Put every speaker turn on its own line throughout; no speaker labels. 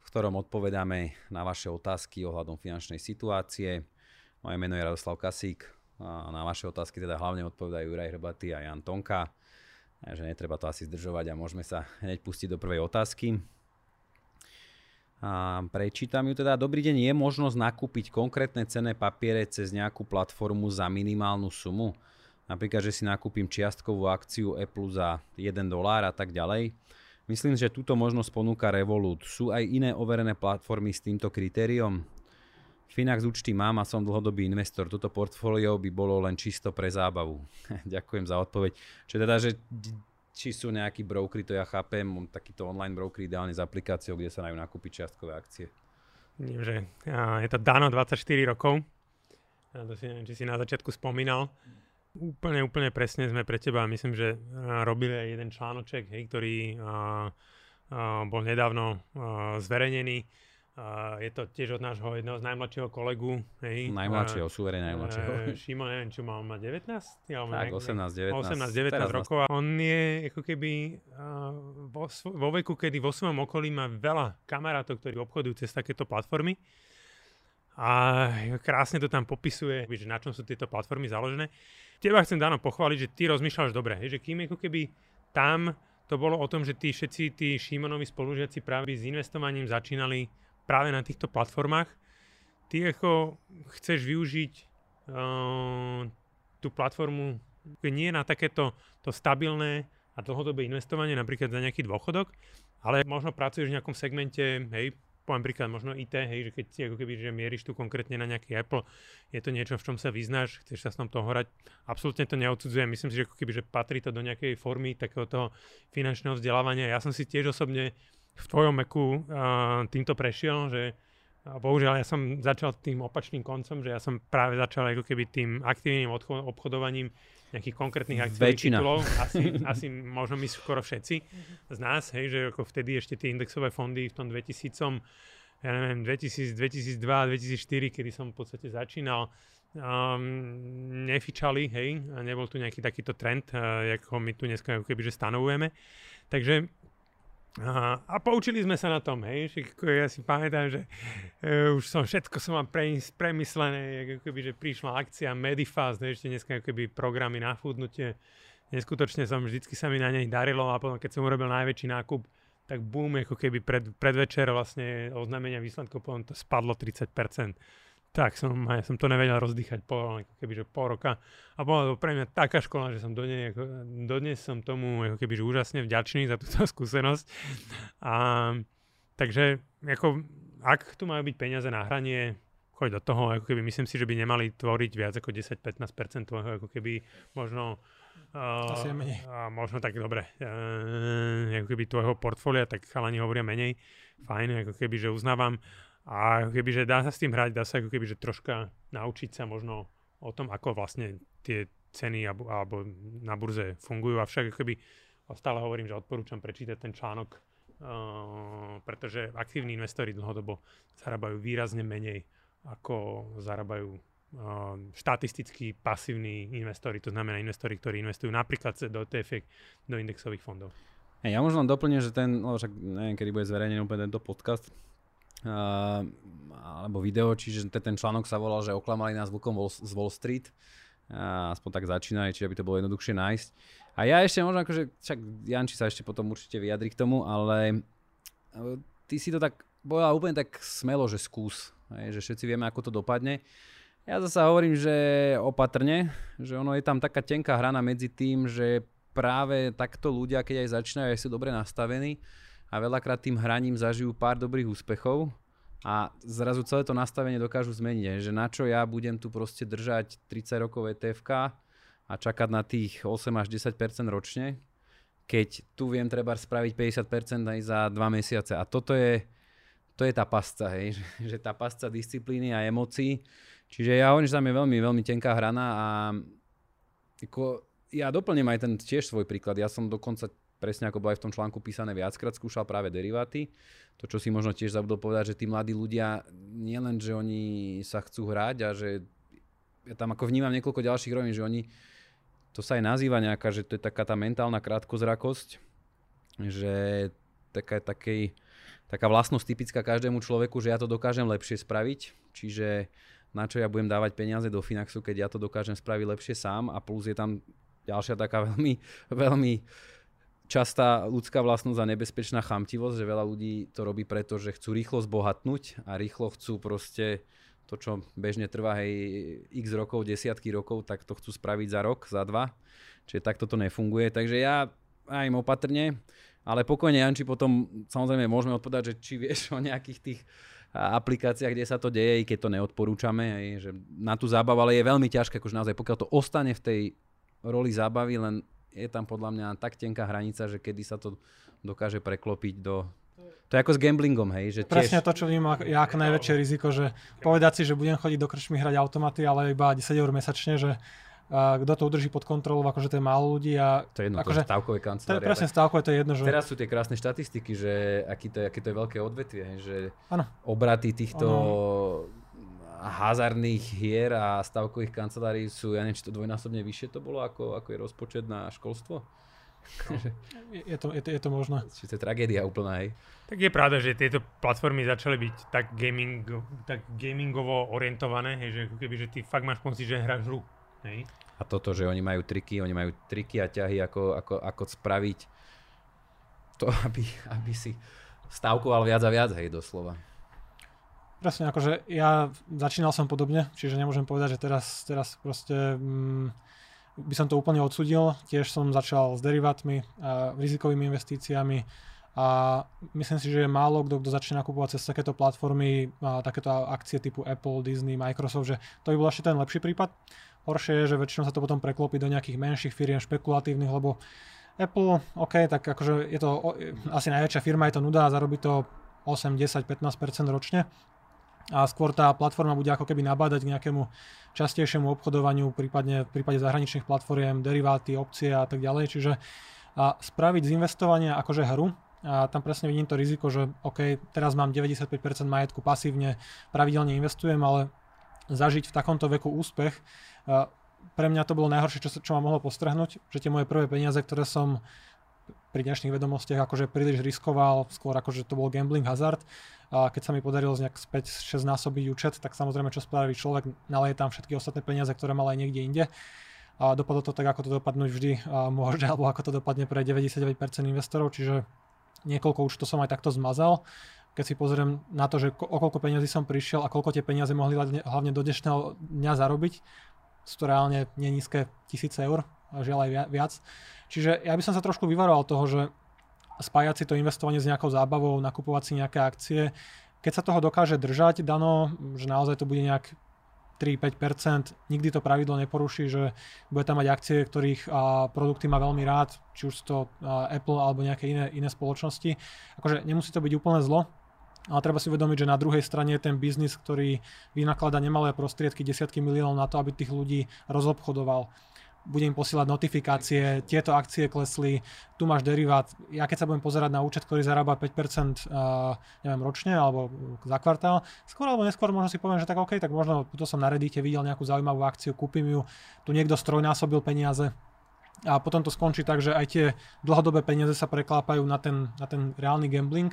v ktorom odpovedáme na vaše otázky ohľadom finančnej situácie. Moje meno je Radoslav Kasík, a na vaše otázky teda hlavne odpovedajú Juraj Hrbatý a Jan Tonka. Takže netreba to asi zdržovať a môžeme sa hneď pustiť do prvej otázky. A prečítam ju teda. Dobrý deň, je možnosť nakúpiť konkrétne cenné papiere cez nejakú platformu za minimálnu sumu? Napríklad, že si nakúpim čiastkovú akciu Apple za 1 dolár a tak ďalej. Myslím, že túto možnosť ponúka Revolut. Sú aj iné overené platformy s týmto kritériom? Finax účty mám a som dlhodobý investor. Toto portfólio by bolo len čisto pre zábavu. Ďakujem za odpoveď. Čo teda, že či sú nejakí brokery, to ja chápem, takýto online broker ideálne s aplikáciou, kde sa dajú nakúpiť čiastkové akcie.
Vidím, že je to Dano 24 rokov. To si neviem, či si na začiatku spomínal. Úplne, úplne presne sme pre teba, myslím, že robili aj jeden článoček, hej, ktorý a, a, bol nedávno a, zverejnený a je to tiež od nášho jedného z najmladšieho kolegu. Hej.
Najmladšieho, súverej najmladšieho.
Šimo, neviem, čo mal, má 19?
Alebo tak,
18, 19. 18, 19 rokov. A on je ako keby vo, vo veku, kedy vo svojom okolí má veľa kamarátov, ktorí obchodujú cez takéto platformy. A krásne to tam popisuje, že na čom sú tieto platformy založené. Teba chcem dáno pochváliť, že ty rozmýšľaš dobre, že kým ako keby tam to bolo o tom, že tí všetci tí Šimonovi spolužiaci práve s investovaním začínali práve na týchto platformách, ty ako chceš využiť uh, tú platformu nie na takéto to stabilné a dlhodobé investovanie, napríklad za nejaký dôchodok, ale možno pracuješ v nejakom segmente, hej, poviem príklad, možno IT, hej, že keď si ako keby, že mieríš tu konkrétne na nejaký Apple, je to niečo, v čom sa vyznáš, chceš sa s tom toho hrať, absolútne to neodsudzujem, myslím si, že ako keby, že patrí to do nejakej formy takého toho finančného vzdelávania. Ja som si tiež osobne v tvojom meku uh, týmto prešiel, že bohužiaľ ja som začal tým opačným koncom, že ja som práve začal ako keby tým aktívnym obchodovaním nejakých konkrétnych akciových titulov. Asi, asi možno my skoro všetci z nás, hej, že ako vtedy ešte tie indexové fondy v tom 2000 ja neviem, 2000, 2002, 2004, kedy som v podstate začínal, um, nefičali, hej, a nebol tu nejaký takýto trend, uh, ako my tu dneska keby, že stanovujeme. Takže a, a poučili sme sa na tom, hej, že ja si pamätám, že uh, už som všetko som mám pre, premyslené, ako že prišla akcia Medifast, ešte dneska ako programy na fúdnutie, neskutočne som, vždycky sa mi na nej darilo a potom keď som urobil najväčší nákup, tak boom, ako keby pred, predvečer vlastne oznámenia výsledkov, potom to spadlo 30% tak som, ja som to nevedel rozdýchať po, ako keby, že pol roka. A bola to pre mňa taká škola, že som dodnes, ako, dodnes som tomu ako keby, že úžasne vďačný za túto skúsenosť. A, takže ako, ak tu majú byť peniaze na hranie, choď do toho, ako keby myslím si, že by nemali tvoriť viac ako 10-15% tvojho, ako keby možno Uh, Asi menej. A možno tak dobre, uh, ako keby tvojho portfólia, tak chalani hovoria menej. Fajn, ako keby, že uznávam. A keby, že dá sa s tým hrať, dá sa ako keby, troška naučiť sa možno o tom, ako vlastne tie ceny alebo, alebo na burze fungujú. Avšak keby stále hovorím, že odporúčam prečítať ten článok, uh, pretože aktívni investori dlhodobo zarábajú výrazne menej, ako zarábajú uh, štatisticky pasívni investori, to znamená investori, ktorí investujú napríklad do ETF, do indexových fondov.
Hey, ja možno doplním, že ten, však neviem, kedy bude zverejnený úplne tento podcast, uh, alebo video, čiže ten článok sa volal, že oklamali nás vlkom z Wall Street. Uh, aspoň tak začínali, čiže by to bolo jednoduchšie nájsť. A ja ešte možno akože, však Janči sa ešte potom určite vyjadri k tomu, ale uh, ty si to tak povedal úplne tak smelo, že skús, hej, že všetci vieme, ako to dopadne. Ja zase hovorím, že opatrne, že ono je tam taká tenká hrana medzi tým, že práve takto ľudia, keď aj začínajú, aj sú dobre nastavení, a veľakrát tým hraním zažijú pár dobrých úspechov a zrazu celé to nastavenie dokážu zmeniť, že na čo ja budem tu proste držať 30 rokov ETFK a čakať na tých 8 až 10% ročne, keď tu viem treba spraviť 50% aj za 2 mesiace. A toto je, to je tá pasca, hej, že, že tá pasca disciplíny a emócií. Čiže ja hovorím, že tam je veľmi, veľmi tenká hrana a ako, ja doplním aj ten tiež svoj príklad. Ja som dokonca presne ako bolo aj v tom článku písané viackrát, skúšal práve deriváty. To, čo si možno tiež zabudol povedať, že tí mladí ľudia, nielen, že oni sa chcú hrať a že ja tam ako vnímam niekoľko ďalších rovín, že oni, to sa aj nazýva nejaká, že to je taká tá mentálna krátkozrakosť, že taká, takej, taká vlastnosť typická každému človeku, že ja to dokážem lepšie spraviť, čiže na čo ja budem dávať peniaze do Finaxu, keď ja to dokážem spraviť lepšie sám a plus je tam ďalšia taká veľmi, veľmi častá ľudská vlastnosť a nebezpečná chamtivosť, že veľa ľudí to robí preto, že chcú rýchlo zbohatnúť a rýchlo chcú proste to, čo bežne trvá hej x rokov, desiatky rokov, tak to chcú spraviť za rok, za dva. Čiže takto to nefunguje. Takže ja aj im opatrne, ale pokojne Janči potom samozrejme môžeme odpovedať, že či vieš o nejakých tých aplikáciách, kde sa to deje, i keď to neodporúčame, hej, že na tú zábavu, ale je veľmi ťažké, akože naozaj, pokiaľ to ostane v tej roli zábavy, len je tam podľa mňa tak tenká hranica, že kedy sa to dokáže preklopiť do... To je ako s gamblingom, hej? Že tiež...
Presne to, čo vnímam ja ako najväčšie riziko, že povedať si, že budem chodiť do krčmy hrať automaty, ale iba 10 eur mesačne, že kto to udrží pod kontrolou, akože to je málo ľudí. A,
to je jedno,
akože,
to je stavkové kancelárie.
To je presne stavkové, to je jedno. Že...
Teraz sú tie krásne štatistiky, že aký to aký to je veľké odvetvie, že
ano.
obraty týchto ano hazardných hier a stavkových kancelárií sú, ja neviem, či to dvojnásobne vyššie to bolo, ako, ako je rozpočet na školstvo?
No. je, to, je, to, je to možné.
Čiže to je tragédia úplná, hej.
Tak je pravda, že tieto platformy začali byť tak, gaming, tak gamingovo orientované, hej, že keby, že ty fakt máš pocit, že hráš hru. Hej.
A toto, že oni majú triky, oni majú triky a ťahy, ako, ako, ako spraviť to, aby, aby si stavkoval viac a viac, hej, doslova.
Presne, akože ja začínal som podobne, čiže nemôžem povedať, že teraz, teraz proste mm, by som to úplne odsudil. Tiež som začal s derivátmi, a rizikovými investíciami a myslím si, že je málo kto, kto začne nakupovať cez takéto platformy, a takéto akcie typu Apple, Disney, Microsoft, že to by bol ešte ten lepší prípad. Horšie je, že väčšinou sa to potom preklopí do nejakých menších firiem špekulatívnych, lebo Apple, OK, tak akože je to asi najväčšia firma, je to nuda a zarobí to 8, 10, 15% ročne a skôr tá platforma bude ako keby nabádať k nejakému častejšiemu obchodovaniu, prípadne v prípade zahraničných platformiem, deriváty, opcie a tak ďalej. Čiže a spraviť z investovania akože hru, a tam presne vidím to riziko, že OK, teraz mám 95% majetku pasívne, pravidelne investujem, ale zažiť v takomto veku úspech, pre mňa to bolo najhoršie, čo, čo ma mohlo postrhnúť, že tie moje prvé peniaze, ktoré som pri dnešných vedomostiach akože príliš riskoval, skôr akože to bol gambling hazard, a keď sa mi podarilo nejak späť 6 násobiť účet, tak samozrejme čo spraví človek, naleje tam všetky ostatné peniaze, ktoré mal aj niekde inde. A dopadlo to tak, ako to dopadnúť vždy môže, alebo ako to dopadne pre 99% investorov, čiže niekoľko účtov som aj takto zmazal. Keď si pozriem na to, že o koľko peniazy som prišiel a koľko tie peniaze mohli hlavne do dnešného dňa zarobiť, sú to reálne nenízke tisíce eur, žiaľ aj viac. Čiže ja by som sa trošku vyvaroval toho, že spájať si to investovanie s nejakou zábavou, nakupovať si nejaké akcie. Keď sa toho dokáže držať, dano, že naozaj to bude nejak 3-5%, nikdy to pravidlo neporuší, že bude tam mať akcie, ktorých a, produkty má veľmi rád, či už to a, Apple alebo nejaké iné, iné spoločnosti. Akože nemusí to byť úplne zlo, ale treba si uvedomiť, že na druhej strane je ten biznis, ktorý vynaklada nemalé prostriedky, desiatky miliónov na to, aby tých ľudí rozobchodoval. Budem posielať notifikácie, tieto akcie klesli, tu máš derivát. Ja keď sa budem pozerať na účet, ktorý zarába 5% uh, neviem, ročne alebo za kvartál, skôr alebo neskôr možno si poviem, že tak OK, tak možno to som na Reddite videl nejakú zaujímavú akciu, kúpim ju, tu niekto strojnásobil peniaze, a potom to skončí tak, že aj tie dlhodobé peniaze sa preklápajú na ten, na ten reálny gambling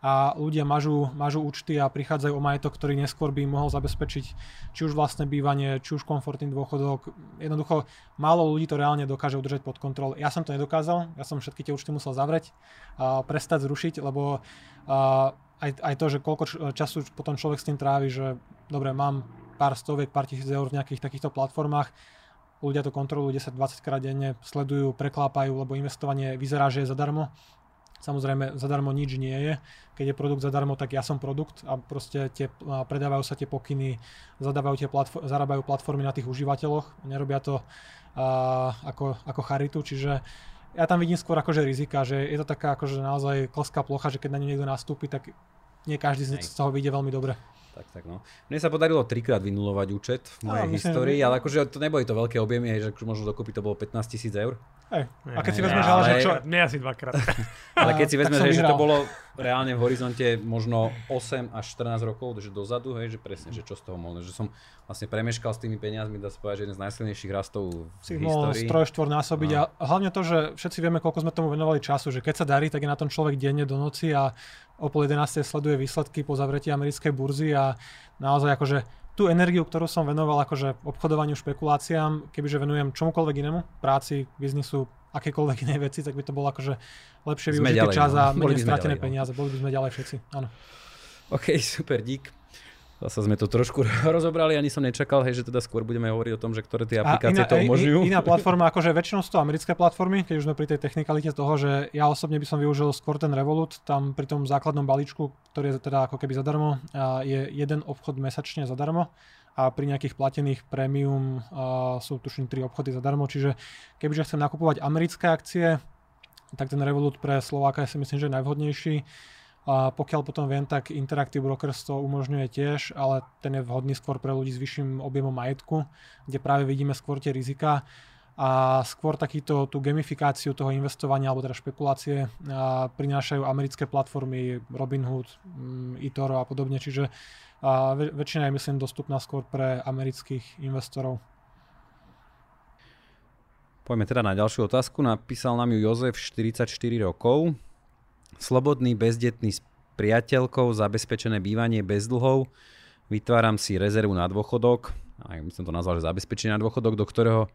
a ľudia mažú, mažú účty a prichádzajú o majetok, ktorý neskôr by im mohol zabezpečiť či už vlastné bývanie, či už komfortný dôchodok. Jednoducho málo ľudí to reálne dokáže udržať pod kontrolou. Ja som to nedokázal, ja som všetky tie účty musel zavrieť prestať zrušiť, lebo a, aj, aj to, že koľko času potom človek s tým trávi, že dobre, mám pár stoviek, pár tisíc eur v nejakých takýchto platformách, ľudia to kontrolujú 10-20 krát denne, sledujú, preklápajú, lebo investovanie vyzerá, že je zadarmo Samozrejme, zadarmo nič nie je. Keď je produkt zadarmo, tak ja som produkt a proste tie, predávajú sa tie pokyny, zadávajú tie platform, zarábajú platformy na tých užívateľoch. Nerobia to uh, ako, ako charitu, čiže ja tam vidím skôr akože rizika, že je to taká akože naozaj klská plocha, že keď na ňu niekto nastúpi, tak nie každý z toho vyjde veľmi dobre.
Tak, tak no. Mne sa podarilo trikrát vynulovať účet v mojej no, histórii, ale akože to neboli to veľké objemy, že možno dokopy to bolo 15 tisíc eur.
Hej. A keď si vezmeš, ale, že čo...
Nie asi dvakrát.
ale keď si vezmeš, že to bolo reálne v horizonte možno 8 až 14 rokov, že dozadu, hej, že presne, že čo z toho možno, že som vlastne premeškal s tými peniazmi, dá sa povedať, že jeden z najsilnejších rastov v si.
Si mohol stroj násobiť no. a hlavne to, že všetci vieme, koľko sme tomu venovali času, že keď sa darí, tak je na tom človek denne do noci a o pol 11. sleduje výsledky po zavretí americkej burzy a naozaj akože tú energiu, ktorú som venoval akože obchodovaniu, špekuláciám, kebyže venujem čomukoľvek inému, práci, biznisu, akékoľvek inej veci, tak by to bolo akože lepšie využitý čas no. a menej stratené ďalej, no. peniaze. Boli by sme ďalej všetci, áno.
OK, super, dík. Zase sme to trošku rozobrali, ani som nečakal, hej, že teda skôr budeme hovoriť o tom, že ktoré tie aplikácie iná, to umožňujú.
Iná platforma, akože väčšinou sú to americké platformy, keď už sme pri tej technikalite toho, že ja osobne by som využil skôr ten Revolut, tam pri tom základnom balíčku, ktorý je teda ako keby zadarmo, je jeden obchod mesačne zadarmo a pri nejakých platených premium sú tuším tri obchody zadarmo, čiže kebyže chcem nakupovať americké akcie, tak ten Revolut pre Slováka si myslím, že je najvhodnejší a pokiaľ potom viem, tak Interactive Brokers to umožňuje tiež, ale ten je vhodný skôr pre ľudí s vyšším objemom majetku, kde práve vidíme skôr tie rizika a skôr takýto tú gamifikáciu toho investovania alebo teda špekulácie a prinášajú americké platformy Robinhood, mm, eToro a podobne, čiže a väčšina je myslím dostupná skôr pre amerických investorov.
Poďme teda na ďalšiu otázku. Napísal nám ju Jozef, 44 rokov. Slobodný, bezdetný s priateľkou, zabezpečené bývanie bez dlhov, vytváram si rezervu na dôchodok, aj by som to nazval, že zabezpečenie na dôchodok, do ktorého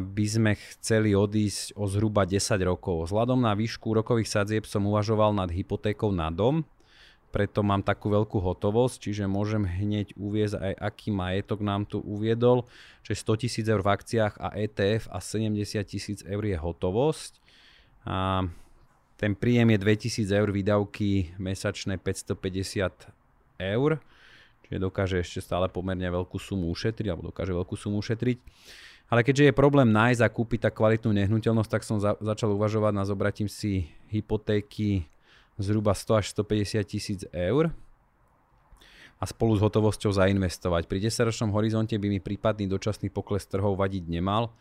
by sme chceli odísť o zhruba 10 rokov. Vzhľadom na výšku rokových sadzieb som uvažoval nad hypotékou na dom, preto mám takú veľkú hotovosť, čiže môžem hneď uviezť aj aký majetok nám tu uviedol, že 100 tisíc eur v akciách a ETF a 70 tisíc eur je hotovosť. A ten príjem je 2000 eur, výdavky mesačné 550 eur, čiže dokáže ešte stále pomerne veľkú sumu ušetriť, alebo dokáže veľkú sumu ušetriť. Ale keďže je problém nájsť a kúpiť tak kvalitnú nehnuteľnosť, tak som za, začal uvažovať na zobratím si hypotéky zhruba 100 až 150 tisíc eur a spolu s hotovosťou zainvestovať. Pri 10-ročnom horizonte by mi prípadný dočasný pokles trhov vadiť nemal,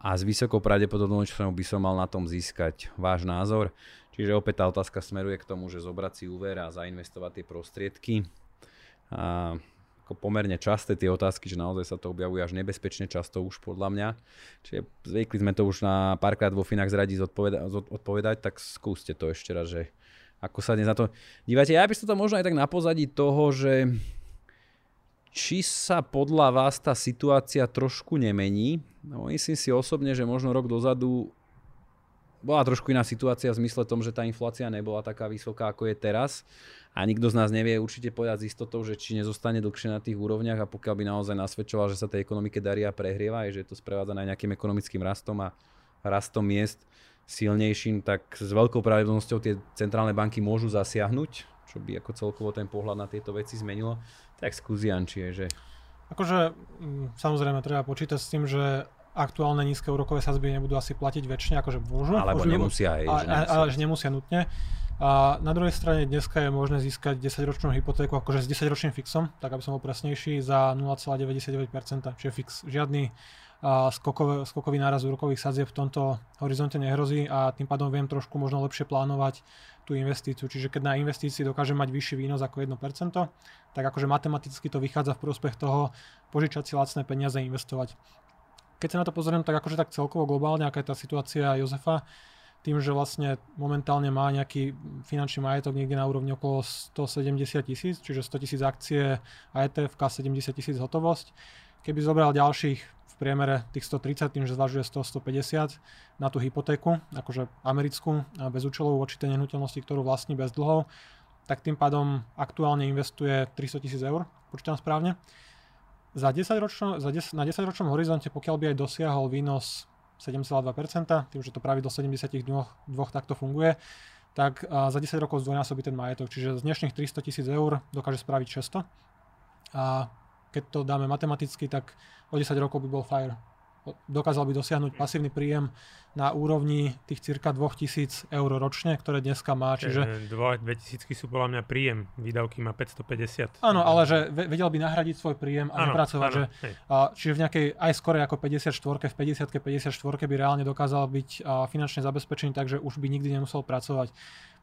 a s vysokou pravdepodobnosťou by som mal na tom získať váš názor. Čiže opäť tá otázka smeruje k tomu, že zobrať si úver a zainvestovať tie prostriedky. A ako pomerne časté tie otázky, že naozaj sa to objavuje až nebezpečne často už podľa mňa. Čiže zvykli sme to už na párkrát vo Finax radi zodpoveda- odpovedať, tak skúste to ešte raz, že ako sa dnes na to dívate. Ja by som to možno aj tak na pozadí toho, že či sa podľa vás tá situácia trošku nemení. No, myslím si osobne, že možno rok dozadu bola trošku iná situácia v zmysle tom, že tá inflácia nebola taká vysoká, ako je teraz. A nikto z nás nevie určite povedať s istotou, že či nezostane dlhšie na tých úrovniach a pokiaľ by naozaj nasvedčoval, že sa tej ekonomike darí a prehrieva, že je to sprevádzané aj nejakým ekonomickým rastom a rastom miest silnejším, tak s veľkou pravdepodobnosťou tie centrálne banky môžu zasiahnuť, čo by ako celkovo ten pohľad na tieto veci zmenilo. Tak skús Janči, že...
Akože mm, samozrejme treba počítať s tým, že aktuálne nízke úrokové sazby nebudú asi platiť väčšine, akože môžu.
Alebo môžu, nemusia, aj,
ale. Ale že nemusia nutne. A na druhej strane dneska je možné získať 10-ročnú hypotéku akože s 10-ročným fixom, tak aby som bol presnejší, za 0,99%, čiže fix. Žiadny a skokové, skokový náraz úrokových sadzieb v tomto horizonte nehrozí a tým pádom viem trošku možno lepšie plánovať tú investíciu. Čiže keď na investícii dokážem mať vyšší výnos ako 1%, tak akože matematicky to vychádza v prospech toho požičať si lacné peniaze a investovať. Keď sa na to pozriem, tak akože tak celkovo globálne, aká je tá situácia Jozefa, tým, že vlastne momentálne má nejaký finančný majetok niekde na úrovni okolo 170 tisíc, čiže 100 tisíc akcie a ETF, 70 tisíc hotovosť. Keby zobral ďalších priemere tých 130, tým, že zvažuje 100-150 na tú hypotéku, akože americkú, bez účelov tej nehnuteľnosti, ktorú vlastní bez dlhov, tak tým pádom aktuálne investuje 300 tisíc eur, počítam správne. Za 10 ročno, za 10, na 10 ročnom horizonte, pokiaľ by aj dosiahol výnos 7,2%, tým, že to pravidlo 72 dvoch takto funguje, tak za 10 rokov zdvojnásobí ten majetok. Čiže z dnešných 300 tisíc eur dokáže spraviť 600. A keď to dáme matematicky, tak o 10 rokov by bol FIRE dokázal by dosiahnuť pasívny príjem na úrovni tých cirka 2000 eur ročne, ktoré dneska má. Čiže...
2000 sú podľa mňa príjem, výdavky má 550.
Áno, ale že vedel by nahradiť svoj príjem a ano, nepracovať. Ano, že, a, čiže v nejakej aj skore ako 54, v 50 54 by reálne dokázal byť finančne zabezpečený, takže už by nikdy nemusel pracovať.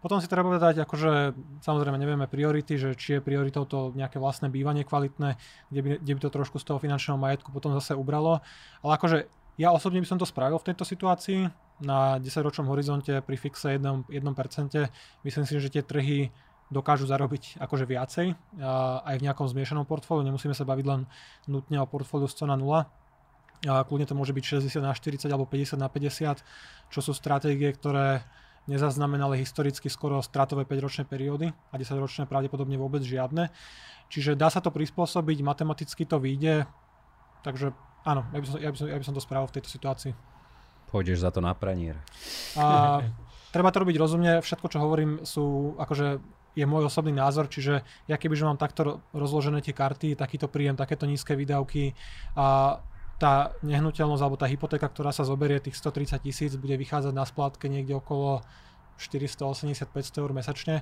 Potom si treba povedať, akože samozrejme nevieme priority, že či je prioritou to nejaké vlastné bývanie kvalitné, kde by, kde by to trošku z toho finančného majetku potom zase ubralo. Ale akože ja osobne by som to spravil v tejto situácii na 10-ročnom horizonte pri fixe 1%. 1%. Myslím si, že tie trhy dokážu zarobiť akože viacej aj v nejakom zmiešanom portfóliu. Nemusíme sa baviť len nutne o portfóliu 100 na 0. A kľudne to môže byť 60 na 40 alebo 50 na 50, čo sú stratégie, ktoré nezaznamenali historicky skoro stratové 5-ročné periódy a 10-ročné pravdepodobne vôbec žiadne. Čiže dá sa to prispôsobiť, matematicky to vyjde, takže áno, ja by som, ja by som, ja by som to spravil v tejto situácii.
Pôjdeš za to na pranier.
A, treba to robiť rozumne, všetko čo hovorím sú akože je môj osobný názor, čiže ja keby že mám takto rozložené tie karty, takýto príjem, takéto nízke výdavky a tá nehnuteľnosť alebo tá hypotéka, ktorá sa zoberie tých 130 tisíc, bude vychádzať na splátke niekde okolo 480-500 eur mesačne,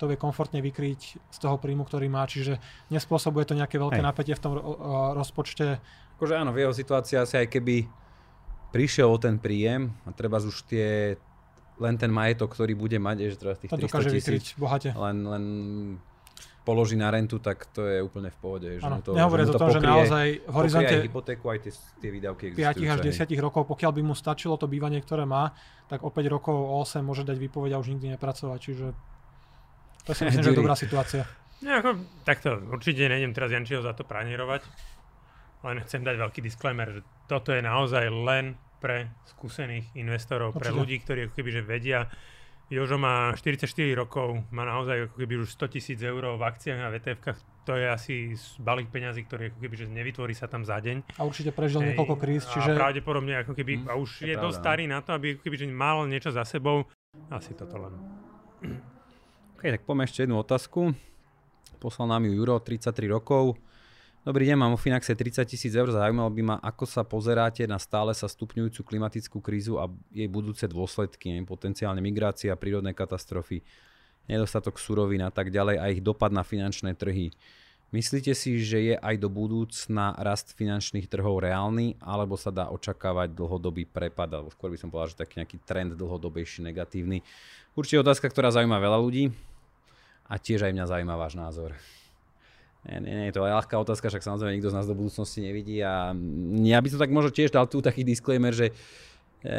to vie komfortne vykryť z toho príjmu, ktorý má, čiže nespôsobuje to nejaké veľké Hej. napätie v tom rozpočte.
Akože áno, v jeho situácii asi aj keby prišiel o ten príjem a treba už tie len ten majetok, ktorý bude mať, je, že teraz tých to 300 tisíc, len, len položí na rentu, tak to je úplne v pohode. Že
ano,
to,
nehovoriac o tom, že naozaj v horizonte
aj hypotéku, aj tie, tie výdavky
5 až 10 rokov, pokiaľ by mu stačilo to bývanie, ktoré má, tak o 5 rokov, o 8 môže dať výpoveď a už nikdy nepracovať. Čiže to si myslím, že je dobrá situácia.
Nie, ako, takto, určite nejdem teraz Jančiho za to pranierovať, len chcem dať veľký disclaimer, že toto je naozaj len pre skúsených investorov, určite. pre ľudí, ktorí ako keby že vedia, Jožo má 44 rokov, má naozaj ako keby už 100 tisíc eur v akciách a vtf to je asi balík peňazí, ktorý ako keby že nevytvorí sa tam za deň.
A určite prežil Ej, niekoľko kríz, čiže...
A pravdepodobne ako keby, mm, a už je, je dosť starý na to, aby ako keby že mal niečo za sebou. Asi toto len.
OK, tak poďme ešte jednu otázku. Poslal nám ju Juro, 33 rokov. Dobrý deň, mám o Finaxe 30 tisíc eur. Zaujímalo by ma, ako sa pozeráte na stále sa stupňujúcu klimatickú krízu a jej budúce dôsledky, potenciálne migrácia, prírodné katastrofy, nedostatok surovín a tak ďalej a ich dopad na finančné trhy. Myslíte si, že je aj do budúcna rast finančných trhov reálny, alebo sa dá očakávať dlhodobý prepad, alebo skôr by som povedal, že taký nejaký trend dlhodobejší negatívny? Určite otázka, ktorá zaujíma veľa ľudí a tiež aj mňa zaujíma váš názor. Nie, nie, nie, to je ľahká otázka, však samozrejme nikto z nás do budúcnosti nevidí a ja by som tak možno tiež dal tu taký disclaimer, že e,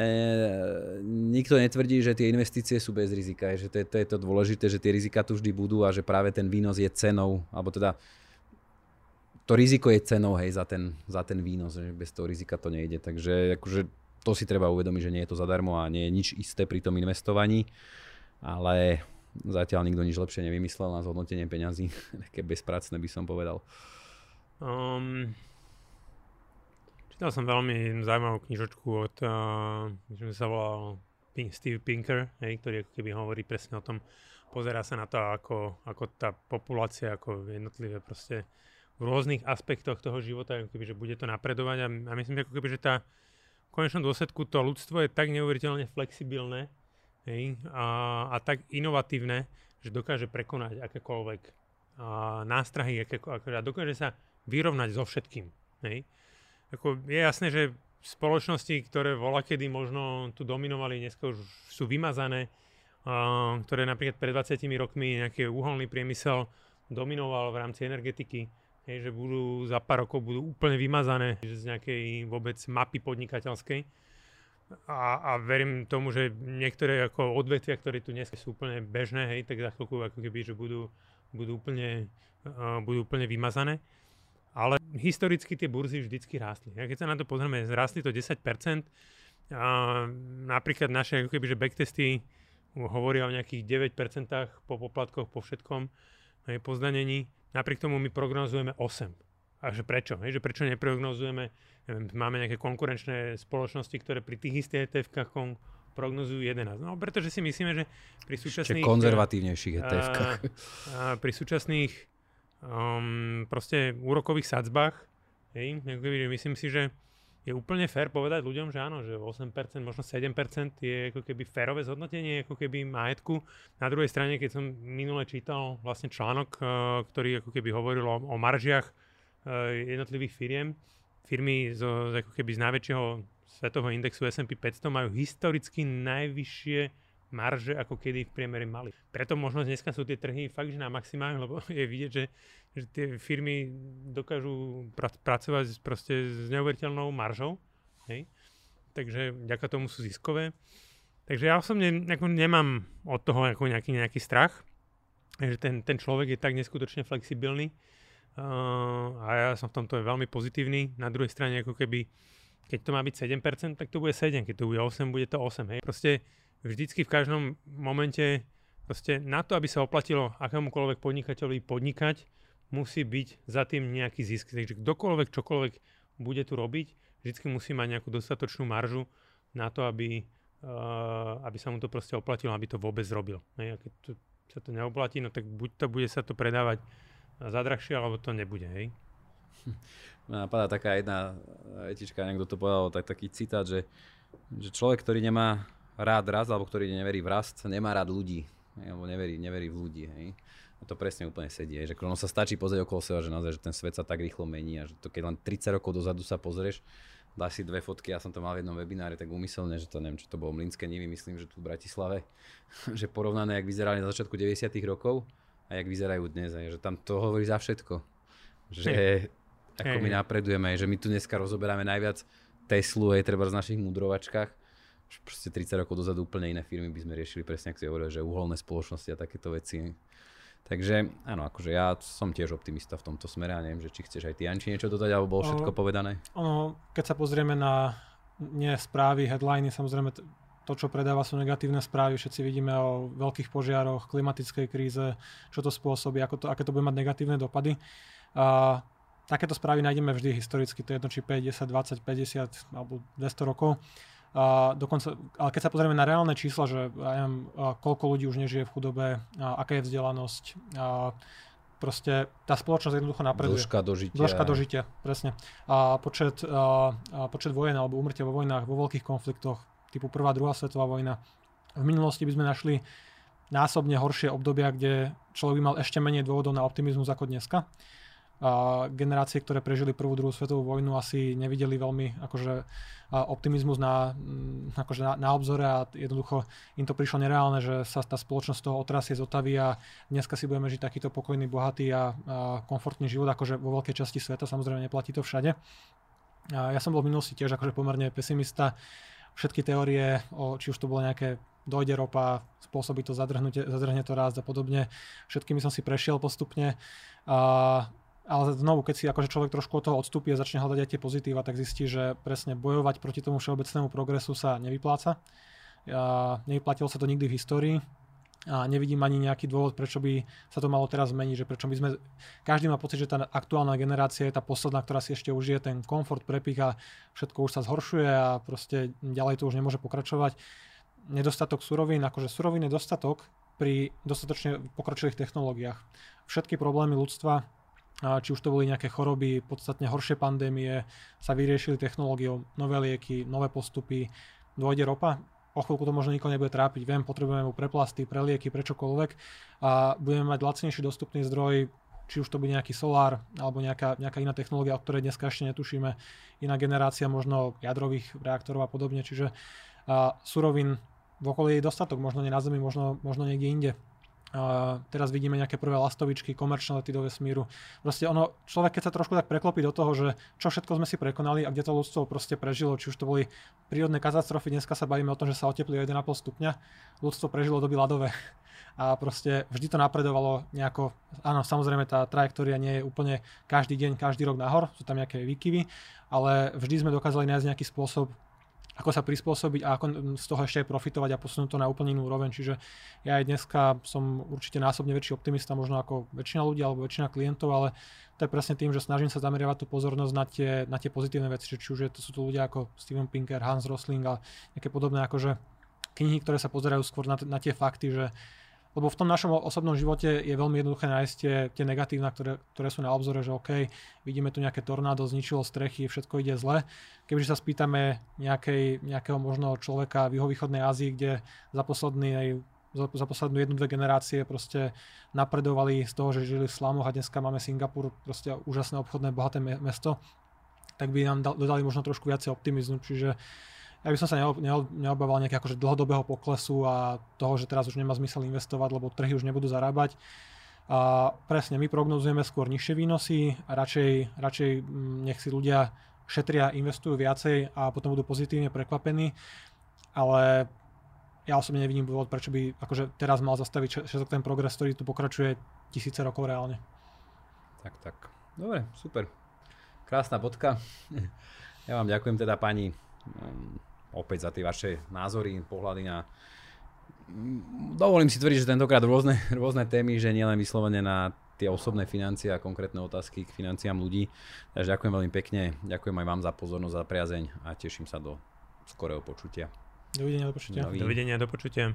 nikto netvrdí, že tie investície sú bez rizika, že to je, to je to dôležité, že tie rizika tu vždy budú a že práve ten výnos je cenou, alebo teda to riziko je cenou hej, za, ten, za ten výnos, že bez toho rizika to nejde, takže akože to si treba uvedomiť, že nie je to zadarmo a nie je nič isté pri tom investovaní, ale Zatiaľ nikto nič lepšie nevymyslel na zhodnotenie peňazí. Také bezpracné by som povedal. Um,
čítal som veľmi zaujímavú knižočku od, uh, sa volal Steve Pinker, hej, ktorý ako keby hovorí presne o tom, pozerá sa na to, ako, ako tá populácia, ako jednotlivé proste v rôznych aspektoch toho života, ako keby, že bude to napredovať a, a myslím, že ako keby, že tá v konečnom dôsledku to ľudstvo je tak neuveriteľne flexibilné, hej, a, a tak inovatívne, že dokáže prekonať akékoľvek a, nástrahy aké, a dokáže sa vyrovnať so všetkým. Hej. Ako je jasné, že spoločnosti, ktoré vola kedy možno tu dominovali, dneska už sú vymazané, a, ktoré napríklad pred 20 rokmi nejaký uholný priemysel dominoval v rámci energetiky, hej, že budú za pár rokov budú úplne vymazané z nejakej vôbec mapy podnikateľskej a, a verím tomu, že niektoré ako odvetvia, ktoré tu dnes sú úplne bežné, hej, tak za chvíľku ako keby, že budú, budú, úplne, uh, budú úplne vymazané. Ale historicky tie burzy vždycky rástli. Ja keď sa na to pozrieme, zrástli to 10%. A napríklad naše ako keby, že backtesty hovoria o nejakých 9% po poplatkoch, po všetkom, aj po zdanení. Napriek tomu my prognozujeme 8. a že prečo, hej, že prečo neprognozujeme, neviem, máme nejaké konkurenčné spoločnosti, ktoré pri tých istých ETF-kách kon, prognozujú 11. No pretože si myslíme, že pri súčasných...
Ešte konzervatívnejších ETF-kách.
A, a pri súčasných um, proste úrokových sadzbách, hej, myslím si, že je úplne fér povedať ľuďom, že áno, že 8%, možno 7% je ako keby férové zhodnotenie ako keby majetku. Na druhej strane, keď som minule čítal vlastne článok, uh, ktorý ako keby hovoril o, o maržiach jednotlivých firiem, firmy zo, ako keby z najväčšieho svetového indexu S&P 500 majú historicky najvyššie marže, ako kedy v priemere mali. Preto možno dneska sú tie trhy fakt, že na maximách, lebo je vidieť, že že tie firmy dokážu pr- pracovať proste s neuveriteľnou maržou. Hej? Takže vďaka tomu sú ziskové. Takže ja osobne nemám od toho nejaký, nejaký strach. že ten, ten človek je tak neskutočne flexibilný uh, a ja som v tomto veľmi pozitívny. Na druhej strane ako keby, keď to má byť 7%, tak to bude 7, keď to bude 8, bude to 8. Hej. Proste vždycky v každom momente proste na to, aby sa oplatilo akémukoľvek podnikateľovi podnikať, musí byť za tým nejaký zisk. Takže kdokoľvek, čokoľvek bude tu robiť, vždy musí mať nejakú dostatočnú maržu na to, aby, uh, aby sa mu to proste oplatilo, aby to vôbec robil. Hej, a keď to, sa to neoplatí, no tak buď to bude sa to predávať za drahšie, alebo to nebude. Hej.
Napadá taká jedna etička, niekto to povedal, tak, taký citát, že, že človek, ktorý nemá rád rast, alebo ktorý neverí v rast, nemá rád ľudí. Alebo neverí, neverí v ľudí. Hej to presne úplne sedí. Že ono sa stačí pozrieť okolo seba, že naozaj, že ten svet sa tak rýchlo mení a že to keď len 30 rokov dozadu sa pozrieš, dáš si dve fotky, ja som to mal v jednom webináre, tak umyselne, že to neviem, čo to bolo Mlinské nivy, myslím, že tu v Bratislave, že porovnané, jak vyzerali na začiatku 90 rokov a jak vyzerajú dnes, aj, že tam to hovorí za všetko. Že hey. ako hey. my napredujeme, že my tu dneska rozoberáme najviac Teslu, aj treba z našich mudrovačkách, proste 30 rokov dozadu úplne iné firmy by sme riešili presne, ako si hovoril, že uholné spoločnosti a takéto veci. Takže áno, akože ja som tiež optimista v tomto smere a neviem, že či chceš aj ty Anči niečo dodať, alebo bolo všetko povedané?
Ono, keď sa pozrieme na nie správy, headliny, samozrejme to, čo predáva, sú negatívne správy. Všetci vidíme o veľkých požiaroch, klimatickej kríze, čo to spôsobí, ako to, aké to bude mať negatívne dopady. A takéto správy nájdeme vždy historicky, to je jedno či 5, 10, 20, 50 alebo 200 rokov. A dokonca, ale keď sa pozrieme na reálne čísla, že ja neviem, koľko ľudí už nežije v chudobe, a aká je vzdelanosť, a proste tá spoločnosť jednoducho napreduje.
Dĺžka dožitia.
Dĺžka dožitia, presne. A počet, a, a počet vojen alebo umrtia vo vojnách, vo veľkých konfliktoch, typu prvá, druhá svetová vojna. V minulosti by sme našli násobne horšie obdobia, kde človek by mal ešte menej dôvodov na optimizmus ako dneska a generácie, ktoré prežili prvú, druhú svetovú vojnu, asi nevideli veľmi akože, optimizmus na, mm, akože na, na obzore a jednoducho im to prišlo nereálne, že sa tá spoločnosť toho otrasie zotaví a dneska si budeme žiť takýto pokojný, bohatý a, a komfortný život, akože vo veľkej časti sveta, samozrejme neplatí to všade. A ja som bol v minulosti tiež akože pomerne pesimista. Všetky teórie, o, či už to bolo nejaké dojde ropa, spôsobí to zadrhne to raz a podobne. Všetkými som si prešiel postupne. A ale znovu, keď si akože človek trošku od toho odstúpi a začne hľadať aj tie pozitíva, tak zistí, že presne bojovať proti tomu všeobecnému progresu sa nevypláca. A nevyplatilo sa to nikdy v histórii a nevidím ani nejaký dôvod, prečo by sa to malo teraz zmeniť, že prečo by sme, každý má pocit, že tá aktuálna generácia je tá posledná, ktorá si ešte užije ten komfort, prepich a všetko už sa zhoršuje a proste ďalej to už nemôže pokračovať. Nedostatok surovín, akože surovín je dostatok pri dostatočne pokročilých technológiách. Všetky problémy ľudstva či už to boli nejaké choroby, podstatne horšie pandémie, sa vyriešili technológiou, nové lieky, nové postupy, dôjde ropa, o chvíľku to možno nikoho nebude trápiť, viem, potrebujeme mu pre plasty, pre lieky, pre čokoľvek a budeme mať lacnejší dostupný zdroj, či už to bude nejaký solár alebo nejaká, nejaká iná technológia, o ktorej dneska ešte netušíme, iná generácia možno jadrových reaktorov a podobne, čiže a surovín v okolí je dostatok, možno nie na Zemi, možno, možno niekde inde. Teraz vidíme nejaké prvé lastovičky, komerčné lety do vesmíru. Proste ono, človek keď sa trošku tak preklopí do toho, že čo všetko sme si prekonali a kde to ľudstvo proste prežilo, či už to boli prírodné katastrofy, dneska sa bavíme o tom, že sa oteplí o 1,5 stupňa, ľudstvo prežilo doby ľadové. A proste vždy to napredovalo nejako, áno, samozrejme tá trajektória nie je úplne každý deň, každý rok nahor, sú tam nejaké výkyvy, ale vždy sme dokázali nájsť nejaký spôsob, ako sa prispôsobiť a ako z toho ešte aj profitovať a posunúť to na úplne inú úroveň. Čiže ja aj dneska som určite násobne väčší optimista možno ako väčšina ľudí alebo väčšina klientov, ale to je presne tým, že snažím sa zameriavať tú pozornosť na tie, na tie pozitívne veci, či už je, to sú to ľudia ako Steven Pinker, Hans Rosling a nejaké podobné akože knihy, ktoré sa pozerajú skôr na, na tie fakty, že lebo v tom našom osobnom živote je veľmi jednoduché nájsť tie, tie negatívna, ktoré, ktoré sú na obzore, že OK, vidíme tu nejaké tornádo, zničilo strechy, všetko ide zle. Kebyže sa spýtame nejakej, nejakého možno človeka v juhovýchodnej Ázii, kde za posledný za, poslednú jednu, dve generácie proste napredovali z toho, že žili v slamoch a dneska máme Singapur, proste úžasné obchodné, bohaté mesto, tak by nám dodali možno trošku viacej optimizmu, čiže ja by som sa neobával nejakého akože dlhodobého poklesu a toho, že teraz už nemá zmysel investovať, lebo trhy už nebudú zarábať. A presne, my prognozujeme skôr nižšie výnosy a radšej, radšej mm, nech si ľudia šetria, investujú viacej a potom budú pozitívne prekvapení. Ale ja osobne nevidím dôvod, prečo by akože teraz mal zastaviť všetok ten progres, ktorý tu pokračuje tisíce rokov reálne.
Tak, tak. Dobre, super. Krásna bodka. Ja vám ďakujem teda pani mm, opäť za tie vaše názory, pohľady na dovolím si tvrdiť, že tentokrát rôzne, rôzne témy, že nielen vyslovene na tie osobné financie a konkrétne otázky k financiám ľudí. Takže ďakujem veľmi pekne, ďakujem aj vám za pozornosť, za priazeň a teším sa do skorého počutia.
Dovidenia, do počutia.
Dovidenia, do počutia.